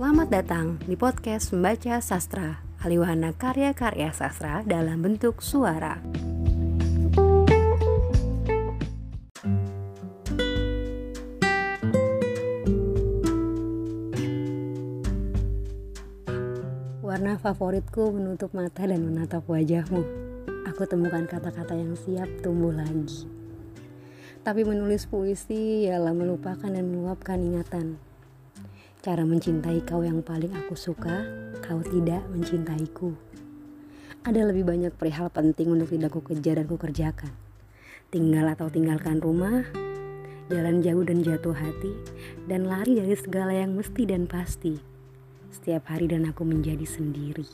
Selamat datang di podcast Membaca Sastra, Aliwahana karya-karya sastra dalam bentuk suara. Warna favoritku menutup mata dan menatap wajahmu. Aku temukan kata-kata yang siap tumbuh lagi. Tapi menulis puisi ialah melupakan dan meluapkan ingatan. Cara mencintai kau yang paling aku suka, kau tidak mencintaiku. Ada lebih banyak perihal penting untuk tidak ku kejar dan ku kerjakan. Tinggal atau tinggalkan rumah, jalan jauh dan jatuh hati, dan lari dari segala yang mesti dan pasti. Setiap hari dan aku menjadi sendiri.